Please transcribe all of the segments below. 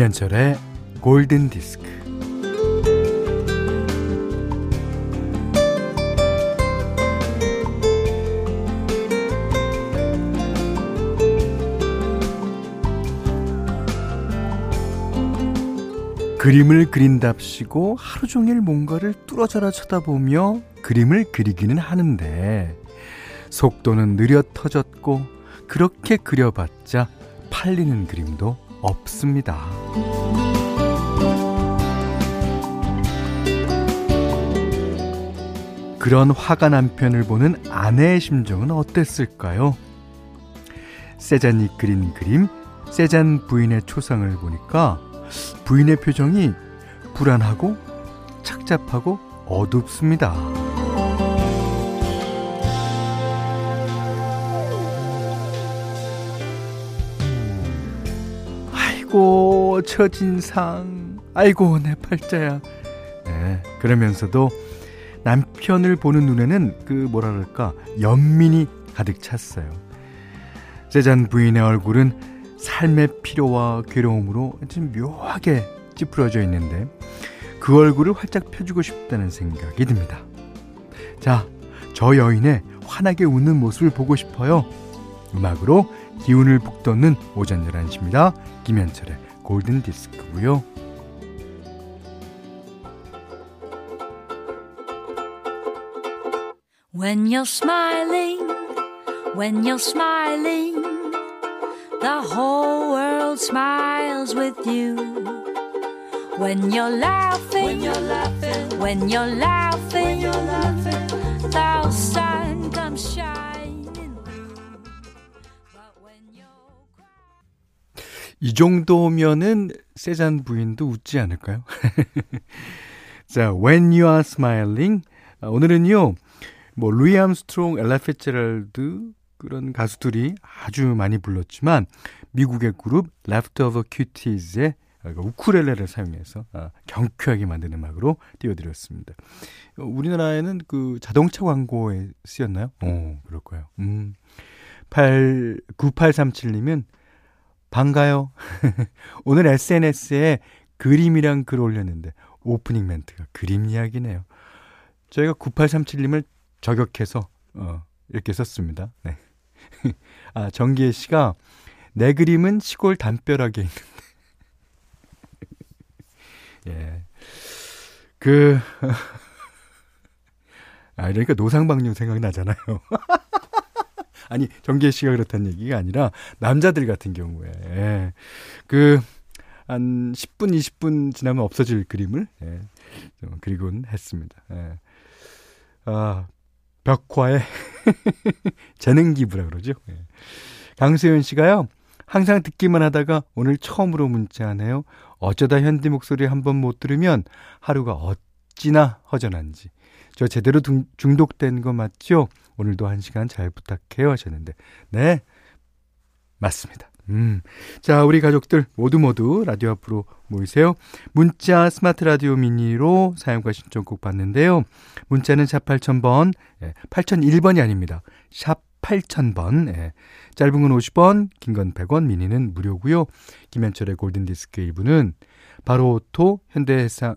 김현철의 골든 디스크. 그림을 그린답시고 하루 종일 뭔가를 뚫어져라 쳐다보며 그림을 그리기는 하는데 속도는 느려 터졌고 그렇게 그려봤자 팔리는 그림도 없습니다. 그런 화가 난 편을 보는 아내의 심정은 어땠을까요? 세잔이 그린 그림, 세잔 부인의 초상을 보니까 부인의 표정이 불안하고 착잡하고 어둡습니다. 아이고 처진상. 아이고 내 팔자야. 네, 그러면서도 남편을 보는 눈에는 그 뭐라 그럴까 연민이 가득 찼어요. 세잔 부인의 얼굴은 삶의 피로와 괴로움으로 좀 묘하게 찌푸려져 있는데 그 얼굴을 활짝 펴주고 싶다는 생각이 듭니다. 자 저 여인의 환하게 웃는 모습을 보고 싶어요. 음악으로 기운을 북돋는 오전 11시입니다. 김현철의 골든 디스크고요. When you're smiling, when you're smiling, the whole world smiles with you. When you're laughing, when you're laughing, when you're laughing, when you're laughing 이 정도면은 세잔 부인도 웃지 않을까요? 자, When You Are Smiling. 아, 오늘은요, 뭐, 루이 암스트롱, 엘라 피츠제럴드, 그런 가수들이 아주 많이 불렀지만, 미국의 그룹 Leftover Cuties의 우쿨렐레를 사용해서 아, 경쾌하게 만든 음악으로 띄워드렸습니다. 우리나라에는 그 자동차 광고에 쓰였나요? 오, 그럴 거예요. 음. 8, 9837님은 반가요. 오늘 SNS에 그림이랑 글 올렸는데 오프닝 멘트가 그림 이야기네요. 저희가 9837님을 저격해서 어, 이렇게 썼습니다. 네. 아, 정기혜 씨가 내 그림은 시골 담벼락에 있는데. 예. 그, 아, 그러니까 노상방뇨 생각이 나잖아요. 아니, 정계 씨가 그렇다는 얘기가 아니라 남자들 같은 경우에 예. 그, 한 10분, 20분 지나면 없어질 그림을 예, 좀 그리곤 했습니다. 예. 아, 벽화의 재능 기부라 그러죠. 예. 강수현 씨가요. 항상 듣기만 하다가 오늘 처음으로 문자하네요. 어쩌다 현디 목소리 한 번 못 들으면 하루가 어찌나 허전한지. 저 제대로 중 독된 거 맞죠? 오늘도 한 시간 잘 부탁해요 하셨는데. 네. 맞습니다. 음. 자, 우리 가족들 모두 모두 라디오 앞으로 모이세요. 문자 스마트 라디오 미니로 사용과 신청곡 받는데요. 문자는 샵 8000번, 예, 8001번이 아닙니다. 샵 8000번. 예. 짧은 건 50원, 긴 건 100원, 미니는 무료고요. 김현철의 골든 디스크 1부는 바로 오토, 현대해상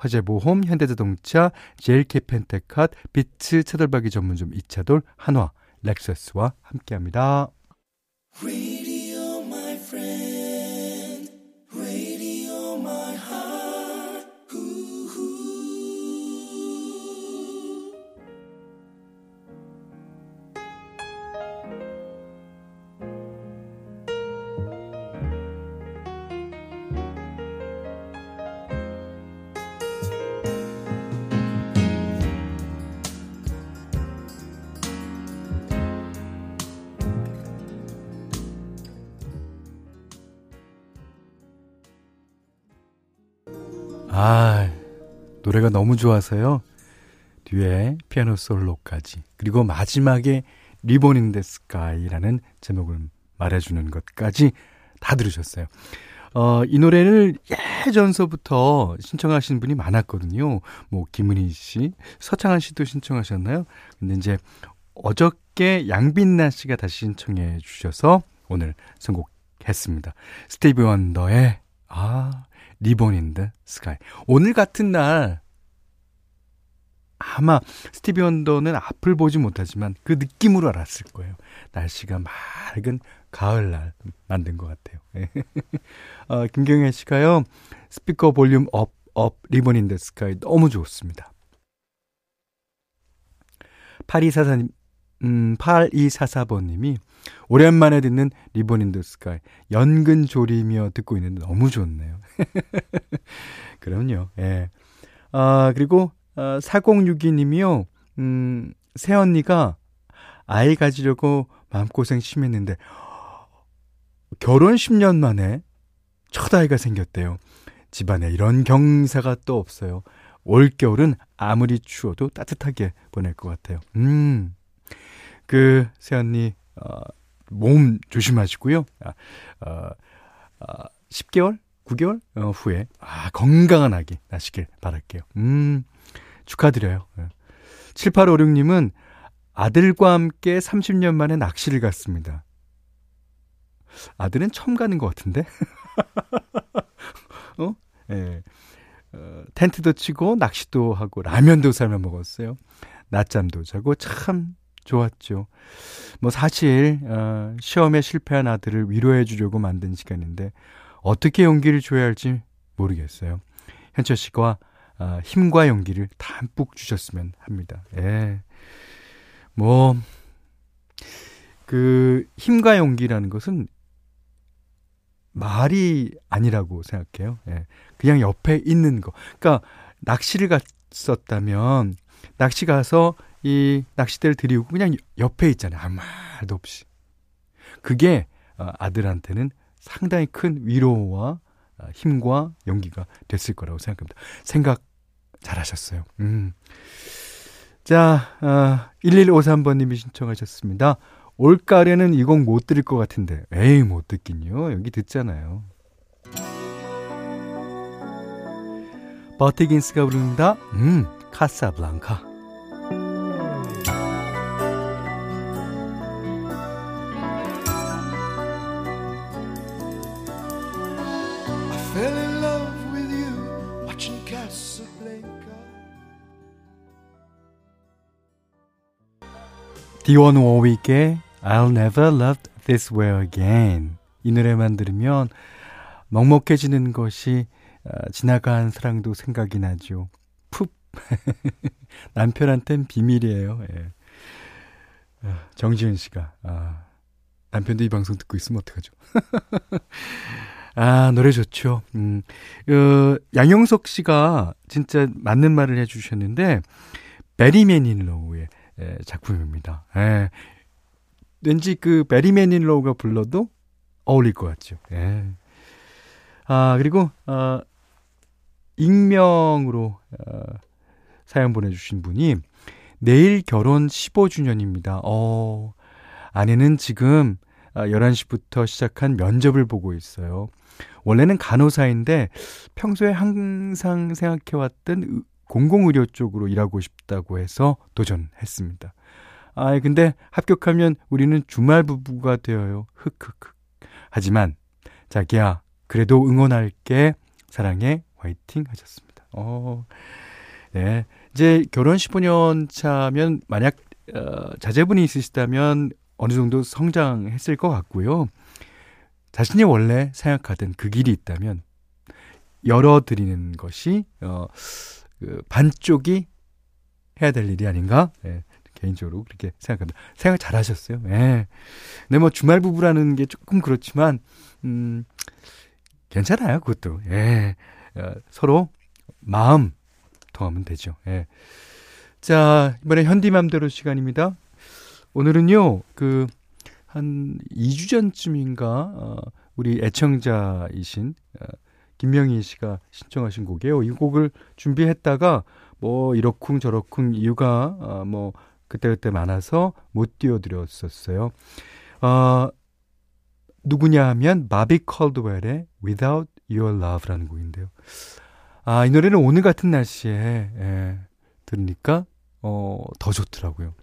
화재보험, 현대자동차, 제일캐펜테캇, 비츠 차돌박이 전문점 이차돌, 한화, 렉서스와 함께합니다. 노래가 너무 좋아서요. 뒤에 피아노 솔로까지. 그리고 마지막에 Ribbon in the Sky라는 제목을 말해주는 것까지 다 들으셨어요. 어, 이 노래를 예전서부터 신청하신 분이 많았거든요. 뭐, 김은희 씨, 서창한 씨도 신청하셨나요? 근데 이제 어저께 양빈나 씨가 다시 신청해 주셔서 오늘 선곡했습니다. 스티비 원더의 아, Ribbon in the Sky. 오늘 같은 날 아마 스티비 원더는 앞을 보지 못하지만 그 느낌으로 알았을 거예요. 날씨가 맑은 가을날 만든 것 같아요. 어, 김경혜 씨가요. 스피커 볼륨 up, up, Ribbon in the Sky 너무 좋습니다. 8244님, 음, 8244번님이 오랜만에 듣는 Ribbon in the Sky 연근 조리며 듣고 있는데 너무 좋네요. 그럼요. 예. 아, 그리고 어, 4062님이요. 음, 새 언니가 아이 가지려고 마음고생 심했는데 결혼 10년 만에 첫 아이가 생겼대요. 집안에 이런 경사가 또 없어요. 올겨울은 아무리 추워도 따뜻하게 보낼 것 같아요. 음. 그, 새언니, 어, 몸 조심하시고요. 아, 어, 어, 10개월? 9개월 어, 후에, 아, 건강한 아기 나시길 바랄게요. 음, 축하드려요. 7856님은 아들과 함께 30년 만에 낚시를 갔습니다. 아들은 처음 가는 것 같은데? 어? 예. 네. 어, 텐트도 치고 낚시도 하고 라면도 삶아 먹었어요. 낮잠도 자고 참 좋았죠. 뭐 사실 어, 시험에 실패한 아들을 위로해 주려고 만든 시간인데 어떻게 용기를 줘야 할지 모르겠어요. 현철 씨가 어, 힘과 용기를 담뿍 주셨으면 합니다. 예. 뭐, 그, 힘과 용기라는 것은 말이 아니라고 생각해요. 예. 그냥 옆에 있는 거. 그러니까 낚시를 갔었다면 낚시 가서 이 낚싯대를 들이고 그냥 옆에 있잖아요. 아무 말도 없이. 그게 어, 아들한테는 상당히 큰 위로와 어, 힘과 용기가 됐을 거라고 생각합니다. 생각 잘하셨어요. 음. 자, 어, 1153번님이 신청하셨습니다. 올가을에는 이 곡 못 들을 것 같은데. 에이, 못 듣긴요. 여기 듣잖아요. 버티긴스가 부릅니다. 음, 카사블랑카. 디원 워윅의 I'll never love this way again. 이 노래만 들으면 먹먹해지는 것이 어, 지나간 사랑도 생각이 나죠. 푹. 남편한텐 비밀이에요. 예. 어, 정지은 씨가. 아, 남편도 이 방송 듣고 있으면 어떡하죠? 아, 노래 좋죠. 음, 어, 양영석 씨가 진짜 맞는 말을 해 주셨는데, 베리 매닐로우의 예, 작품입니다. 예. 왠지 그 베리 매닐로우가 불러도 어울릴 것 같죠. 예. 아, 그리고, 어, 익명으로, 어, 사연 보내 주신 분이 내일 결혼 15주년입니다. 어, 아내는 지금 11시부터 아, 시작한 면접을 보고 있어요. 원래는 간호사인데 평소에 항상 생각해왔던 공공의료 쪽으로 일하고 싶다고 해서 도전했습니다. 아, 근데 합격하면 우리는 주말 부부가 되어요. 흑흑흑. 하지만 자기야, 그래도 응원할게. 사랑해. 화이팅 하셨습니다. 어. 네. 이제 결혼 15년 차면 만약 어, 자제분이 있으시다면 어느 정도 성장했을 것 같고요. 자신이 원래 생각하던 그 길이 있다면 열어드리는 것이 어, 그 반쪽이 해야 될 일이 아닌가? 예, 개인적으로 그렇게 생각합니다. 생각 잘 하셨어요. 예. 근데 뭐 주말 부부라는 게 조금 그렇지만, 음, 괜찮아요. 그것도. 예. 어, 서로 마음 통하면 되죠. 예. 자, 이번에 현디맘대로 시간입니다. 오늘은요, 그, 한 2주 전쯤인가, 어, 우리 애청자이신, 어, 김명희 씨가 신청하신 곡이에요. 이 곡을 준비했다가 뭐 이렇쿵 저렇쿵 이유가 어, 뭐 그때그때 많아서 못 띄워드렸었어요. 어, 누구냐 하면 마비 컬드웰의 Without Your Love라는 곡인데요. 아, 이 노래는 오늘 같은 날씨에 예, 들으니까 어, 더 좋더라고요.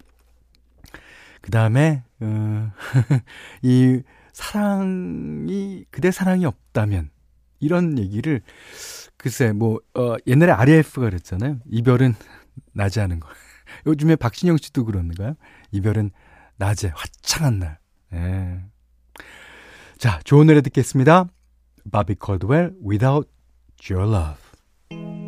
그 다음에 어, 이 사랑이 그대 사랑이 없다면 이런 얘기를 글쎄 뭐 어, 옛날에 RF가 그랬잖아요. 이별은 낮에 하는 거. 요즘에 박신영 씨도 그러는가요? 이별은 낮에 화창한 날. 예. 자, 좋은 노래 듣겠습니다. 바비 콜드웰 Without Your Love.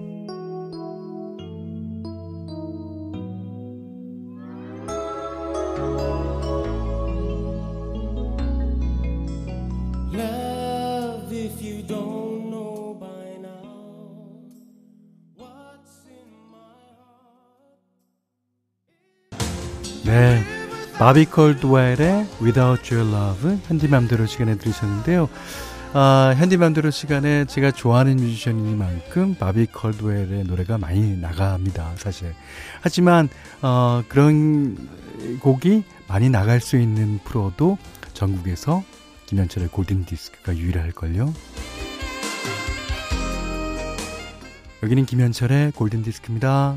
네. 바비 콜드웰의 Without Your Love 현디맘대로 시간에 들으셨는데요. 아, 현디맘대로 시간에 제가 좋아하는 뮤지션이니만큼 바비 콜드웰의 노래가 많이 나갑니다, 사실. 하지만 어, 그런 곡이 많이 나갈 수 있는 프로도 전국에서 김현철의 골든 디스크가 유일할걸요. 여기는 김현철의 골든 디스크입니다.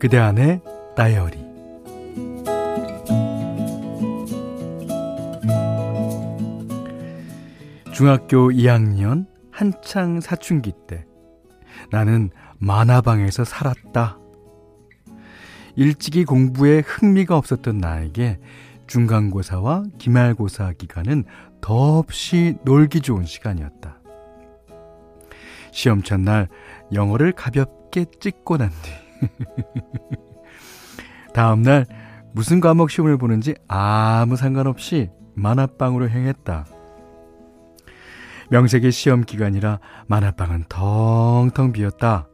그대 안의 다이어리 중학교 2학년 한창 사춘기 때 나는 만화방에서 살았다. 일찍이 공부에 흥미가 없었던 나에게 중간고사와 기말고사 기간은 더없이 놀기 좋은 시간이었다. 시험 첫날 영어를 가볍게 찍고 난 뒤, 다음날 무슨 과목 시험을 보는지 아무 상관없이 만화방으로 행했다. 명색의 시험 기간이라 만화방은 텅텅 비었다.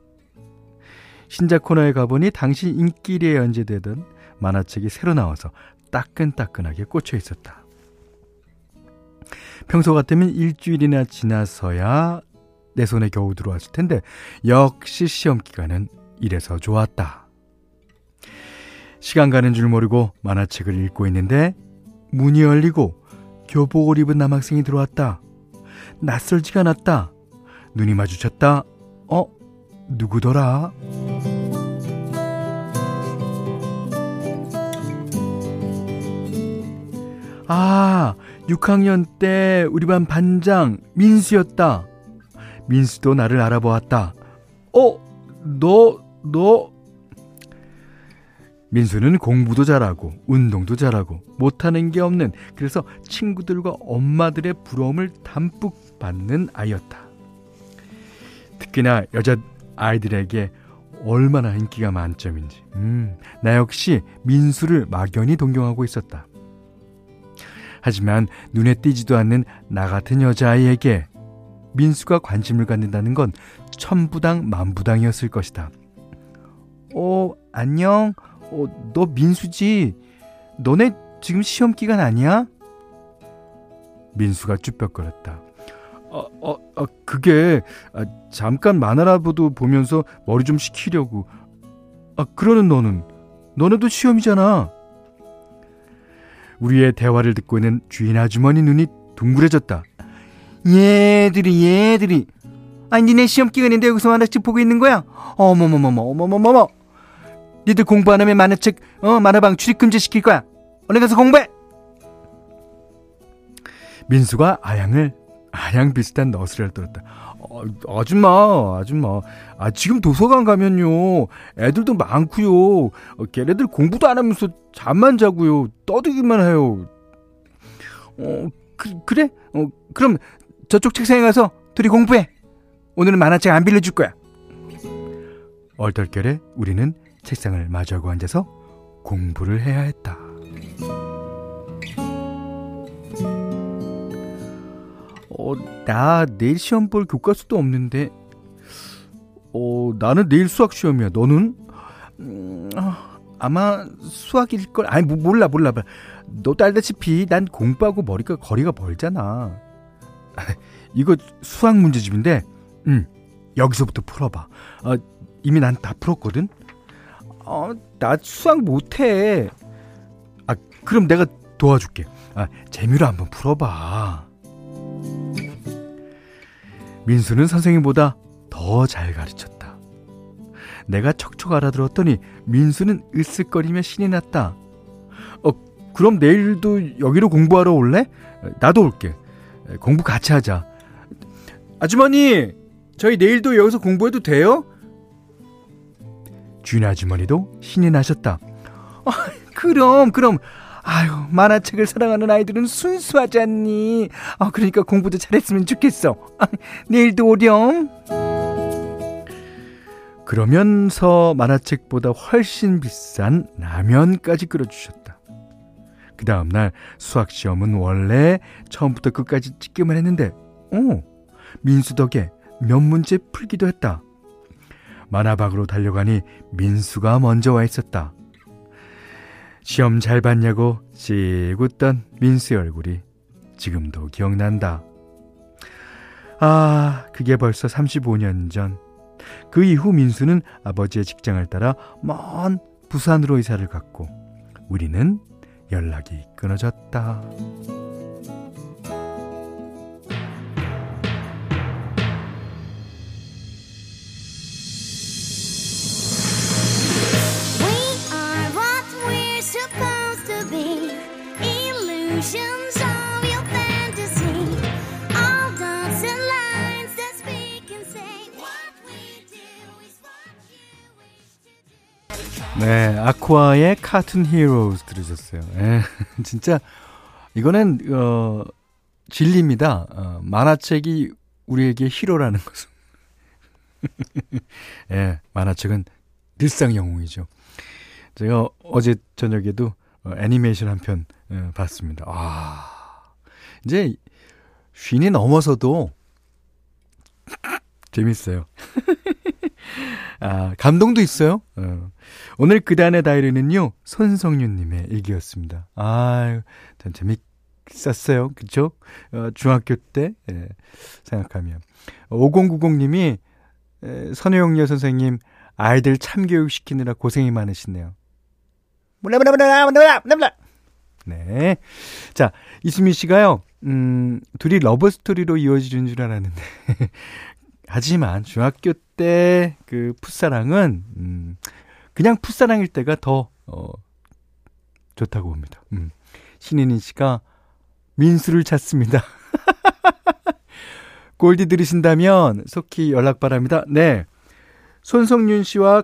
신작 코너에 가보니 당시 인기리에 연재되던 만화책이 새로 나와서 따끈따끈하게 꽂혀 있었다. 평소 같으면 일주일이나 지나서야 내 손에 겨우 들어왔을 텐데 역시 시험 기간은 이래서 좋았다. 시간 가는 줄 모르고 만화책을 읽고 있는데 문이 열리고 교복을 입은 남학생이 들어왔다. 낯설지가 않았다. 눈이 마주쳤다. 어? 누구더라? 아, 6학년 때 우리 반 반장 민수였다. 민수도 나를 알아보았다. 어, 너, 너. 민수는 공부도 잘하고, 운동도 잘하고, 못하는 게 없는, 그래서 친구들과 엄마들의 부러움을 담뿍 받는 아이였다. 특히나 여자 아이들에게 얼마나 인기가 만점인지. 음, 나 역시 민수를 막연히 동경하고 있었다. 하지만 눈에 띄지도 않는 나 같은 여자아이에게 민수가 관심을 갖는다는 건 천부당 만부당이었을 것이다. 어, 안녕. 어, 너 민수지? 너네 지금 시험 기간 아니야? 민수가 쭈뼛거렸다. 어, 어, 어 그게 아, 잠깐 만화라도 보면서 머리 좀 식히려고. 아, 그러는 너는 너네도 시험이잖아. 우리의 대화를 듣고 있는 주인 아주머니 눈이 둥그레졌다. 얘들이 얘들이 아니 니네 시험 기간인데 여기서 만화책 보고 있는 거야? 어머머머머 어머머머머 니들 공부 안 하면 만화책 어 만화방 출입 금지 시킬 거야. 얼른 가서 공부해. 민수가 아양을 아양 비슷한 너스레를 떨었다. 어, 아줌마 아줌마. 아 지금 도서관 가면요. 애들도 많고요. 어, 걔네들 공부도 안 하면서 잠만 자고요. 떠들기만 해요. 어 그, 그래? 어 그럼 저쪽 책상에 가서 둘이 공부해. 오늘은 만화책 안 빌려줄 거야. 얼떨결에 우리는 책상을 마주하고 앉아서 공부를 해야 했다 어, 나 내일 시험 볼 교과서도 없는데, 어, 나는 내일 수학 시험이야. 너는? 음, 아마 수학일 걸. 아니, 뭐, 몰라, 몰라. 너도 알다시피 난 공부하고 머리가 거리가 멀잖아. 이거 수학 문제집인데, 음, 여기서부터 풀어봐. 어, 이미 난 다 풀었거든? 어, 나 수학 못해. 아, 그럼 내가 도와줄게. 아, 재미로 한번 풀어봐. 민수는 선생님보다 더 잘 가르쳤다. 내가 척척 알아들었더니 민수는 으쓱거리며 신이 났다. 어, 그럼 내일도 여기로 공부하러 올래? 나도 올게. 공부 같이 하자. 아주머니, 저희 내일도 여기서 공부해도 돼요? 주인 아주머니도 신이 나셨다. 아, 그럼, 그럼. 아유, 만화책을 사랑하는 아이들은 순수하지 않니? 아, 그러니까 공부도 잘했으면 좋겠어. 아, 내일도 오렴. 그러면서 만화책보다 훨씬 비싼 라면까지 끓여주셨다. 그 다음날 수학시험은 원래 처음부터 끝까지 찍기만 했는데, 오, 민수 덕에 몇 문제 풀기도 했다. 만화방으로 달려가니 민수가 먼저 와 있었다. 시험 잘 봤냐고 씩 웃던 민수의 얼굴이 지금도 기억난다. 아, 그게 벌써 35년 전. 그 이후 민수는 아버지의 직장을 따라 먼 부산으로 이사를 갔고 우리는 연락이 끊어졌다. 네, 아쿠아의 카툰 히어로즈 들으셨어요. 예, 진짜 이거는 어 진리입니다. 어, 만화책이 우리에게 히로라는 것은. 예, 만화책은 늘상 영웅이죠. 제가 어제 저녁에도 어, 애니메이션 한편 어, 봤습니다. 아, 이제 쉰이 넘어서도 재밌어요. 아, 감동도 있어요. 어. 오늘 그단의 다이리는요, 손성윤님의 일기였습니다. 아유, 참 재밌었어요. 그쵸? 어, 중학교 때, 예, 생각하면. 5090님이, 에, 선우용여 선생님, 아이들 참교육 시키느라 고생이 많으시네요. 네. 자, 이수미 씨가요, 음, 둘이 러브스토리로 이어지는 줄 알았는데, 하지만 중학교 때 그 풋사랑은 음 그냥 풋사랑일 때가 더 어, 좋다고 봅니다. 음. 신인인 씨가 민수를 찾습니다. 골디 들으신다면 속히 연락 바랍니다. 네. 손성윤 씨와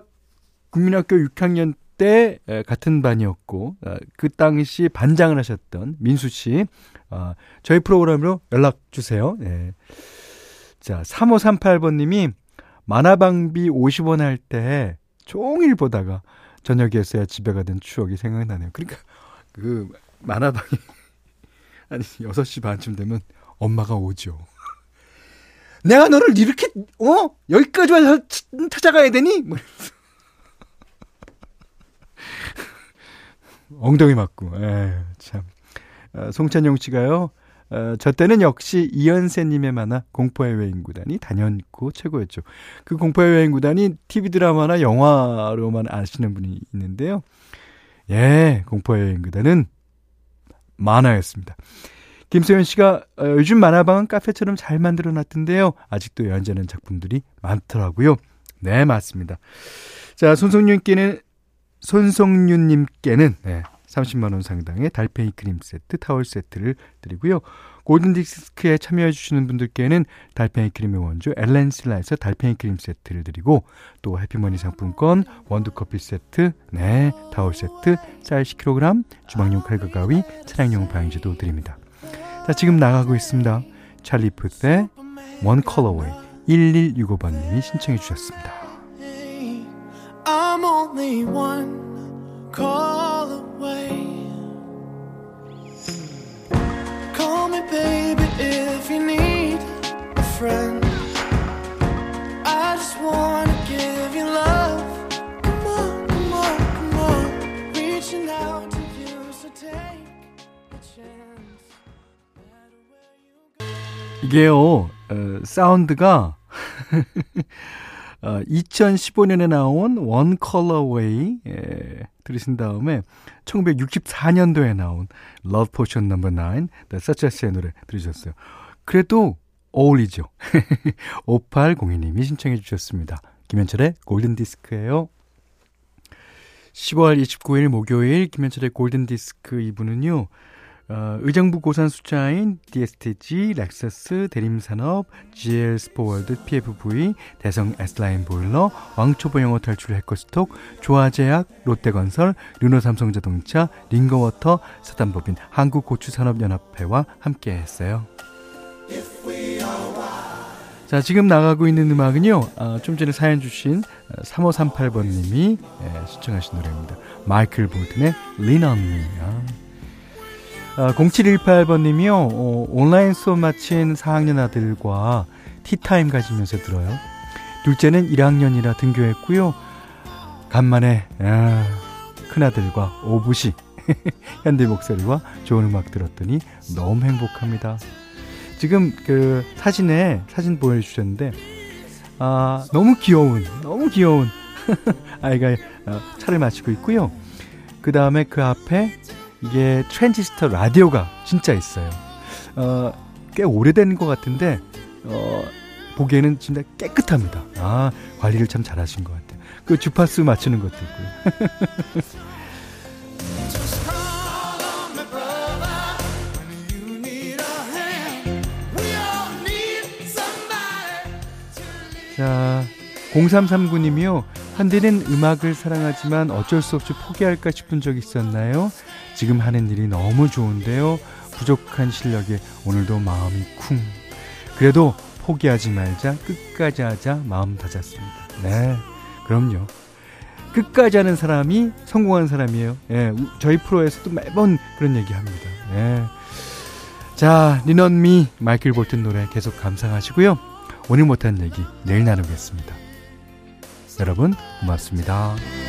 국민학교 6학년 때 같은 반이었고 어, 그 당시 반장을 하셨던 민수 씨 어, 저희 프로그램으로 연락 주세요. 네. 자, 3538번님이 만화방비 50원 할 때 종일 보다가 저녁에서야 집에 가던 추억이 생각나네요. 그러니까 그 만화방이 아니 6시 반쯤 되면 엄마가 오죠. 내가 너를 이렇게 어 여기까지 와서 찾아가야 되니? 뭐 엉덩이 맞고, 에 참. 아, 송찬용 씨가요. 어, 저 때는 역시 이연세님의 만화 공포의 여행구단이 단연코 최고였죠. 그 공포의 여행구단이 TV 드라마나 영화로만 아시는 분이 있는데요. 예, 공포의 여행구단은 만화였습니다. 김소연 씨가 어, 요즘 만화방은 카페처럼 잘 만들어 놨던데요. 아직도 연재하는 작품들이 많더라고요. 네, 맞습니다. 자, 손성윤께는 손성윤님께는 네, 30만 원 상당의 달팽이 크림 세트, 타월 세트를 드리고요. 골든 디스크에 참여해 주시는 분들께는 달팽이 크림의 원조 엘렌실라에서 달팽이 크림 세트를 드리고 또 해피머니 상품권, 원두 커피 세트, 네, 타월 세트, 쌀 10kg, 주방용 칼과 가위, 차량용 방지도 드립니다. 자, 지금 나가고 있습니다. 찰리 푸스의 원 컬러웨이 1165번 님이 신청해 주셨습니다. Call away. Call me, baby, if you need a friend. I just wanna give you love. Come on, come on, come on. Reaching out to you, so take a chance. 이게요, 어, 사운드가 어, 2015년에 나온 원 컬러웨이 예, 들으신 다음에 1964년도에 나온 Love Potion No. 9 The Such As의 노래 들으셨어요. 그래도 어울리죠. 5802님이 신청해 주셨습니다. 김현철의 골든디스크예요. 10월 29일 목요일 김현철의 골든디스크 2부는요. 어, 의정부 고산 수자인 DSTG, 렉서스, 대림산업, GL 스포월드, PFV, 대성 S라인 보일러, 왕초보 영어 탈출 해커스톡, 조아제약, 롯데건설, 르노삼성자동차, 링거워터, 사단법인 한국고추산업연합회와 함께했어요. 자, 지금 나가고 있는 음악은요, 어, 좀 전에 사연 주신 3538번님이 예, 신청하신 노래입니다. 마이클 볼튼의 Lean on 0718번님이요, 어, 온라인 수업 마친 4학년 아들과 티타임 가지면서 들어요. 둘째는 1학년이라 등교했고요. 간만에, 아, 큰아들과 오부시, 현대 목소리와 좋은 음악 들었더니 너무 행복합니다. 지금 그 사진에 사진 보여주셨는데 아 너무 귀여운 너무 귀여운 아이가 어, 차를 마시고 있고요. 그 다음에 그 앞에 이게 트랜지스터 라디오가 진짜 있어요. 어, 꽤 오래된 것 같은데 어, 보기에는 진짜 깨끗합니다. 아 관리를 참 잘하신 것 같아요. 그 주파수 맞추는 것도 있고요. 자, 0339님이요. 한디는 음악을 사랑하지만 어쩔 수 없이 포기할까 싶은 적 있었나요? 지금 하는 일이 너무 좋은데요. 부족한 실력에 오늘도 마음이 쿵. 그래도 포기하지 말자. 끝까지 하자. 마음 다잡습니다. 네. 그럼요. 끝까지 하는 사람이 성공한 사람이에요. 예. 저희 프로에서도 매번 그런 얘기 합니다. 예. 자, 니넌미 마이클 볼튼 노래 계속 감상하시고요. 오늘 못한 얘기 내일 나누겠습니다. 여러분 고맙습니다.